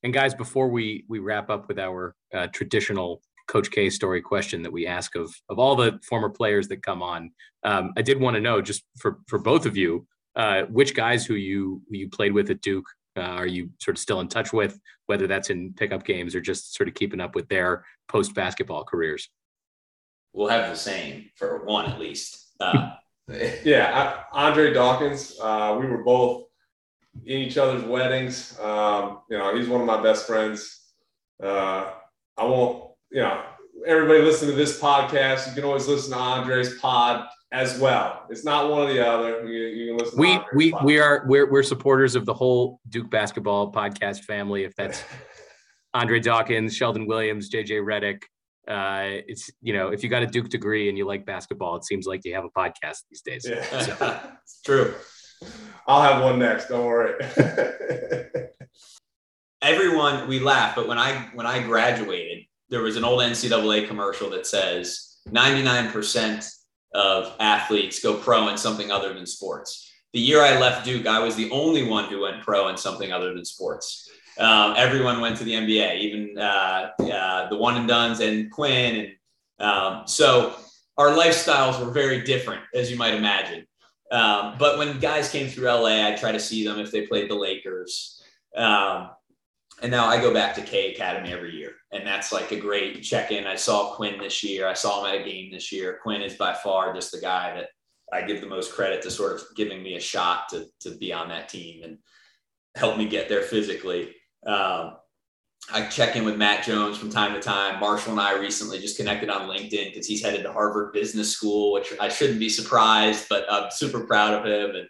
And guys, before we we wrap up with our uh, traditional Coach K story question that we ask of of all the former players that come on, um, I did want to know just for for both of you, uh, which guys who you you played with at Duke uh, are you sort of still in touch with, whether that's in pickup games or just sort of keeping up with their post basketball careers? We'll have the same for one at least. Uh, yeah, I, Andre Dawkins. Uh, we were both in each other's weddings. Um, you know, he's one of my best friends. Uh, I won't, you know, everybody listen to this podcast. You can always listen to Andre's pod as well. It's not one or the other. You, you can listen. We we pod. we are we're we're supporters of the whole Duke basketball podcast family. If that's Andre Dawkins, Sheldon Williams, JJ Redick. Uh, it's you know if you got a Duke degree and you like basketball, it seems like you have a podcast these days. Yeah. So. it's true. I'll have one next. Don't worry. Everyone, we laugh, but when I when I graduated, there was an old NCAA commercial that says 99% of athletes go pro in something other than sports. The year I left Duke, I was the only one who went pro in something other than sports. Um, everyone went to the NBA, even uh, uh, the one and duns and Quinn. And um, so our lifestyles were very different, as you might imagine. Um, but when guys came through LA, I try to see them if they played the Lakers. Um, and now I go back to K Academy every year, and that's like a great check-in. I saw Quinn this year. I saw him at a game this year. Quinn is by far just the guy that I give the most credit to, sort of giving me a shot to to be on that team and help me get there physically. Um, I check in with Matt Jones from time to time. Marshall and I recently just connected on LinkedIn because he's headed to Harvard Business School, which I shouldn't be surprised, but I'm super proud of him. And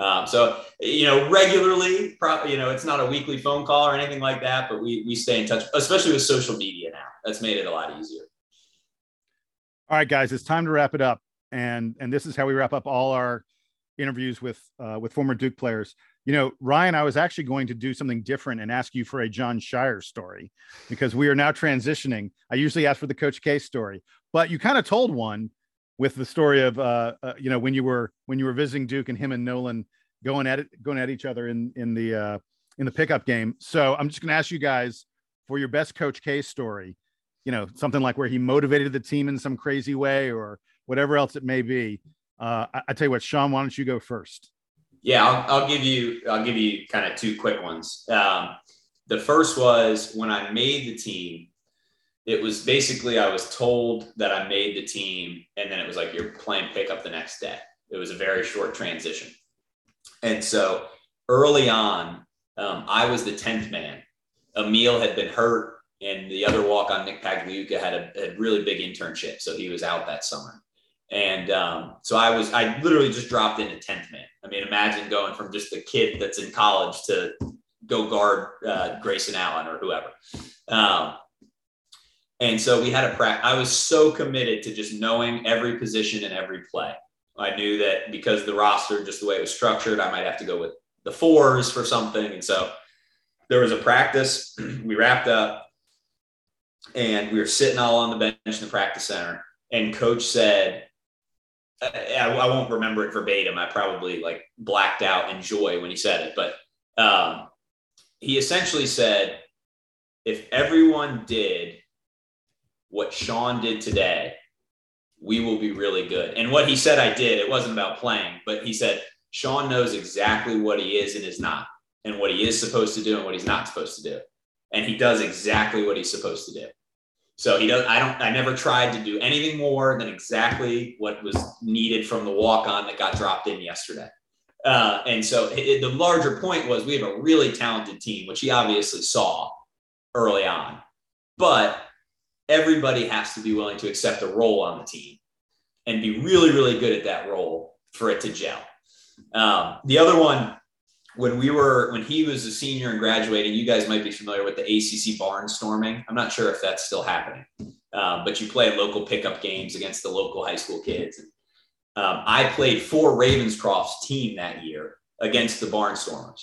um, so, you know, regularly, probably, you know, it's not a weekly phone call or anything like that, but we we stay in touch, especially with social media now. That's made it a lot easier. All right, guys, it's time to wrap it up, and and this is how we wrap up all our interviews with uh, with former Duke players. You know, Ryan, I was actually going to do something different and ask you for a Jon Scheyer story because we are now transitioning. I usually ask for the Coach K story, but you kind of told one with the story of uh, uh, you know when you were when you were visiting Duke and him and Nolan going at it going at each other in in the uh, in the pickup game. So I'm just going to ask you guys for your best Coach K story. You know, something like where he motivated the team in some crazy way or whatever else it may be. Uh, I, I tell you what, Sean, why don't you go first? Yeah, I'll, I'll give you I'll give you kind of two quick ones. Um, the first was when I made the team. It was basically I was told that I made the team, and then it was like you're playing pickup the next day. It was a very short transition, and so early on, um, I was the tenth man. Amile had been hurt, and the other walk on Nick Pagliuca had a, a really big internship, so he was out that summer. And um, so I was, I literally just dropped into 10th man. I mean, imagine going from just a kid that's in college to go guard uh, Grayson Allen or whoever. Um, and so we had a practice. I was so committed to just knowing every position and every play. I knew that because the roster, just the way it was structured, I might have to go with the fours for something. And so there was a practice. we wrapped up and we were sitting all on the bench in the practice center. And coach said, I, I won't remember it verbatim. I probably like blacked out in joy when he said it, but um, he essentially said, if everyone did what Sean did today, we will be really good. And what he said I did, it wasn't about playing, but he said, Sean knows exactly what he is and is not, and what he is supposed to do and what he's not supposed to do. And he does exactly what he's supposed to do. So he does. I don't. I never tried to do anything more than exactly what was needed from the walk on that got dropped in yesterday. Uh, and so it, the larger point was we have a really talented team, which he obviously saw early on, but everybody has to be willing to accept a role on the team and be really, really good at that role for it to gel. Um, the other one when we were when he was a senior and graduating, you guys might be familiar with the ACC barnstorming. I'm not sure if that's still happening, um, but you play local pickup games against the local high school kids. Um, I played for Ravenscroft's team that year against the Barnstormers,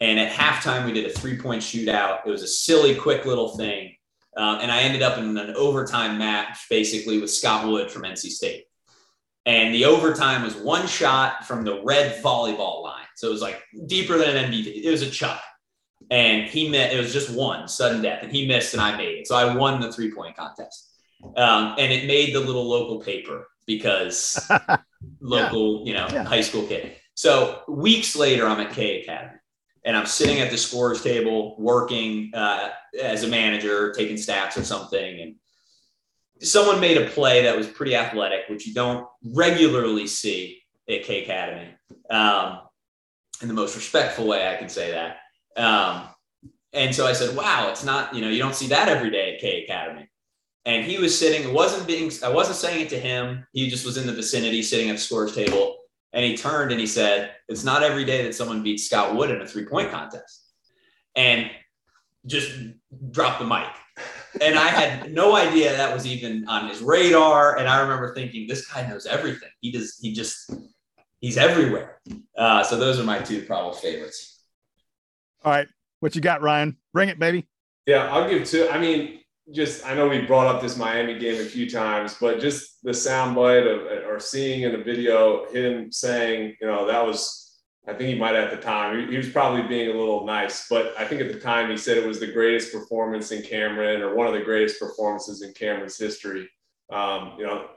and at halftime we did a three point shootout. It was a silly, quick little thing, um, and I ended up in an overtime match basically with Scott Wood from NC State. And the overtime was one shot from the red volleyball line. So it was like deeper than an MVP. It was a chuck. And he met, it was just one sudden death. And he missed and I made it. So I won the three point contest. Um, and it made the little local paper because local, you know, yeah. high school kid. So weeks later, I'm at K Academy and I'm sitting at the scores table working uh, as a manager, taking stats or something. And someone made a play that was pretty athletic, which you don't regularly see at K Academy. Um, in the most respectful way I can say that. Um, and so I said, wow, it's not, you know, you don't see that every day at K Academy. And he was sitting, it wasn't being, I wasn't saying it to him. He just was in the vicinity sitting at the scores table. And he turned and he said, it's not every day that someone beats Scott Wood in a three point contest. And just dropped the mic and I had no idea that was even on his radar. And I remember thinking, this guy knows everything. He does. He just he's everywhere. Uh, so those are my two probable favorites. All right, what you got, Ryan? Bring it, baby. Yeah, I'll give two. I mean, just I know we brought up this Miami game a few times, but just the soundbite of or seeing in the video him saying, you know, that was I think he might at the time. He, was probably being a little nice, but I think at the time he said it was the greatest performance in Cameron or one of the greatest performances in Cameron's history. Um, you know,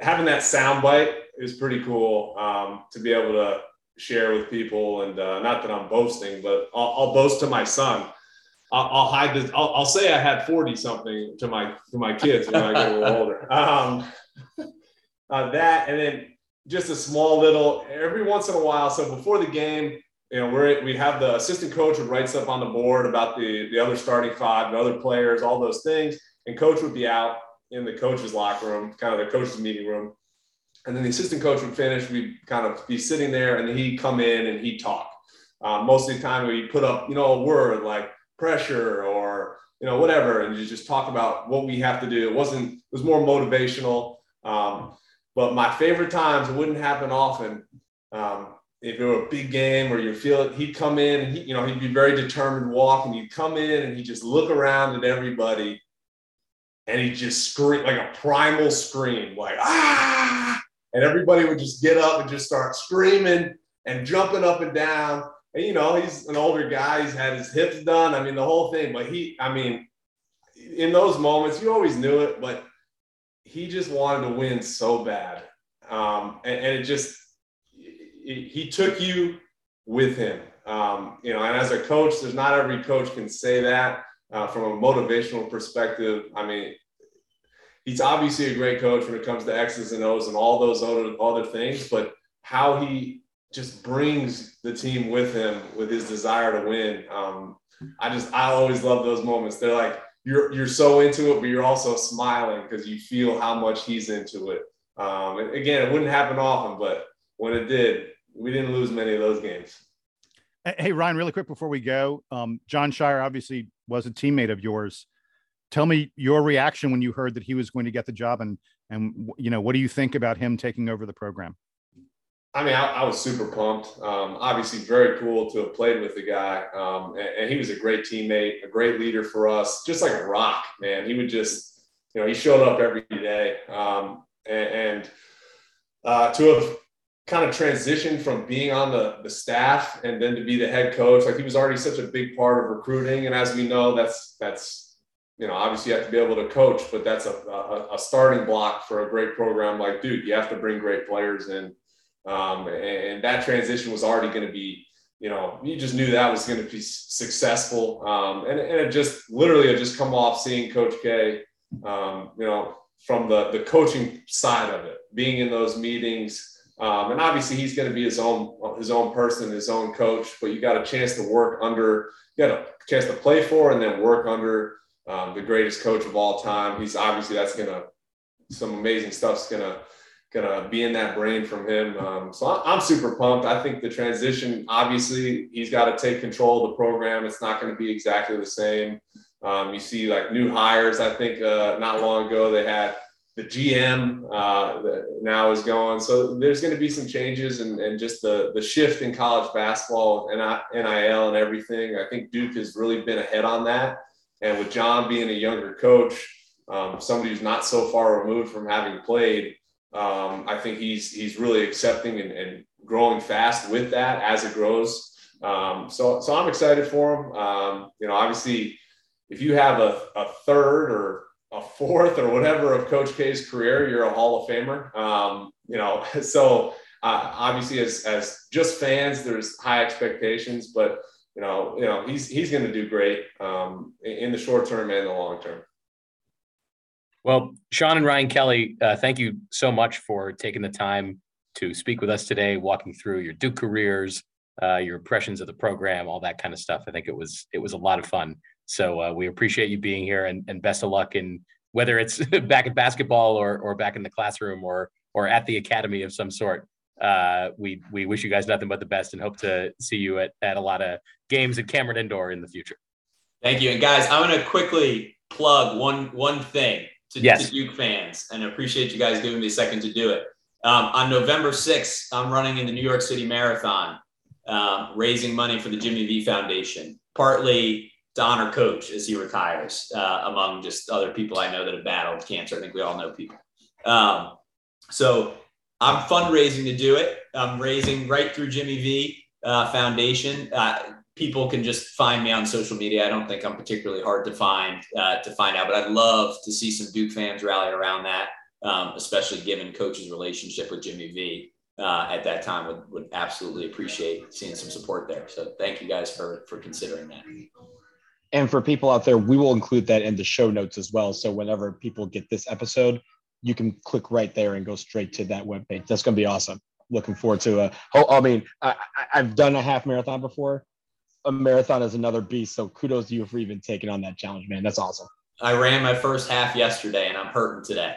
having that soundbite is pretty cool um, to be able to share with people. And uh, not that I'm boasting, but I'll, I'll boast to my son. I'll, I'll hide this. I'll, I'll, say I had 40 something to my to my kids when I get a little older. Um, uh, that and then just a small little every once in a while. So before the game, you know, we're we have the assistant coach would write stuff on the board about the the other starting five, the other players, all those things, and coach would be out in the coach's locker room, kind of the coach's meeting room, and then the assistant coach would finish. We'd kind of be sitting there, and he'd come in and he'd talk. Um, most of the time, we put up, you know, a word like pressure or you know whatever, and you just talk about what we have to do. It wasn't. It was more motivational. Um, but my favorite times wouldn't happen often. Um, if it were a big game or you feel it, he'd come in and he, you know, he'd be very determined walk and he'd come in and he'd just look around at everybody and he'd just scream like a primal scream, like ah, and everybody would just get up and just start screaming and jumping up and down. And you know, he's an older guy, he's had his hips done. I mean, the whole thing, but he, I mean, in those moments, you always knew it, but he just wanted to win so bad. Um, and, and, it just, it, he took you with him. Um, you know, and as a coach, there's not every coach can say that uh, from a motivational perspective. I mean, he's obviously a great coach when it comes to X's and O's and all those other, other things, but how he just brings the team with him with his desire to win. Um, I just, I always love those moments. They're like, you're you're so into it, but you're also smiling because you feel how much he's into it. Um, again, it wouldn't happen often, but when it did, we didn't lose many of those games. Hey, Ryan, really quick before we go, um, Jon Scheyer obviously was a teammate of yours. Tell me your reaction when you heard that he was going to get the job, and and you know what do you think about him taking over the program? I mean, I, I was super pumped. Um, obviously, very cool to have played with the guy, um, and, and he was a great teammate, a great leader for us, just like a rock, man. He would just, you know, he showed up every day, um, and, and uh, to have kind of transitioned from being on the, the staff and then to be the head coach. Like he was already such a big part of recruiting. And as we know, that's, that's, you know, obviously you have to be able to coach, but that's a, a, a starting block for a great program like Duke. You have to bring great players in. Um, and that transition was already going to be, you know, you just knew that was going to be successful. Um, and, and it just literally had just come off seeing Coach K, um, you know, from the, the coaching side of it, being in those meetings, um, and obviously, he's going to be his own his own person, his own coach. But you got a chance to work under, you got a chance to play for, and then work under um, the greatest coach of all time. He's obviously that's going to some amazing stuff's going to to be in that brain from him. Um, so I'm super pumped. I think the transition, obviously, he's got to take control of the program. It's not going to be exactly the same. Um, you see, like new hires. I think uh, not long ago they had the GM uh, now is going. So there's going to be some changes and, and just the, the shift in college basketball and NIL and everything. I think Duke has really been ahead on that. And with Jon being a younger coach, um, somebody who's not so far removed from having played, um, I think he's he's really accepting and, and, growing fast with that as it grows. Um, so so I'm excited for him. Um, you know, obviously, if you have a, a third or a fourth or whatever of Coach K's career, you're a Hall of Famer. Um, you know, so uh, obviously, as as just fans, there's high expectations, but you know, you know, he's he's going to do great um, in the short term and the long term. Well, Sean and Ryan Kelly, uh, thank you so much for taking the time to speak with us today, walking through your Duke careers, uh, your impressions of the program, all that kind of stuff. I think it was it was a lot of fun. So uh, we appreciate you being here and, and best of luck in whether it's back at basketball or, or back in the classroom or, or at the academy of some sort. Uh, we, we wish you guys nothing but the best and hope to see you at, at a lot of games at Cameron Indoor in the future. Thank you. And guys, I'm going to quickly plug one, one thing to, yes. to Duke fans and I appreciate you guys giving me a second to do it. Um, on November 6th, I'm running in the New York City Marathon, um, raising money for the Jimmy V Foundation, partly to honor coach as he retires uh, among just other people I know that have battled cancer. I think we all know people. Um, so I'm fundraising to do it. I'm raising right through Jimmy V uh, Foundation. Uh, people can just find me on social media. I don't think I'm particularly hard to find uh, to find out, but I'd love to see some Duke fans rally around that, um, especially given coach's relationship with Jimmy V. Uh, at that time would, would absolutely appreciate seeing some support there. So thank you guys for for considering that. And for people out there, we will include that in the show notes as well. So whenever people get this episode, you can click right there and go straight to that webpage. That's going to be awesome. Looking forward to a. I mean, I, I've done a half marathon before. A marathon is another beast. So kudos to you for even taking on that challenge, man. That's awesome. I ran my first half yesterday, and I'm hurting today.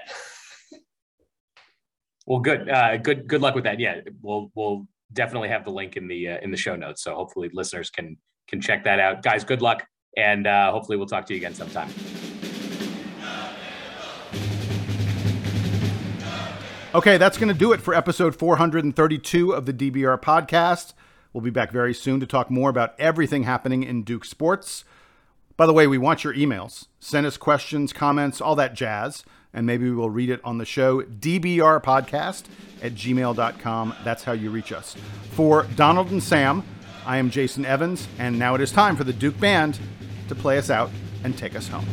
well, good, uh, good, good luck with that. Yeah, we'll we'll definitely have the link in the uh, in the show notes, so hopefully listeners can can check that out. Guys, good luck and uh, hopefully we'll talk to you again sometime. Okay, that's going to do it for episode 432 of the DBR podcast. We'll be back very soon to talk more about everything happening in Duke sports. By the way, we want your emails. Send us questions, comments, all that jazz, and maybe we will read it on the show. DBR podcast at gmail.com. That's how you reach us. For Donald and Sam, I am Jason Evans, and now it is time for the Duke Band to play us out and take us home.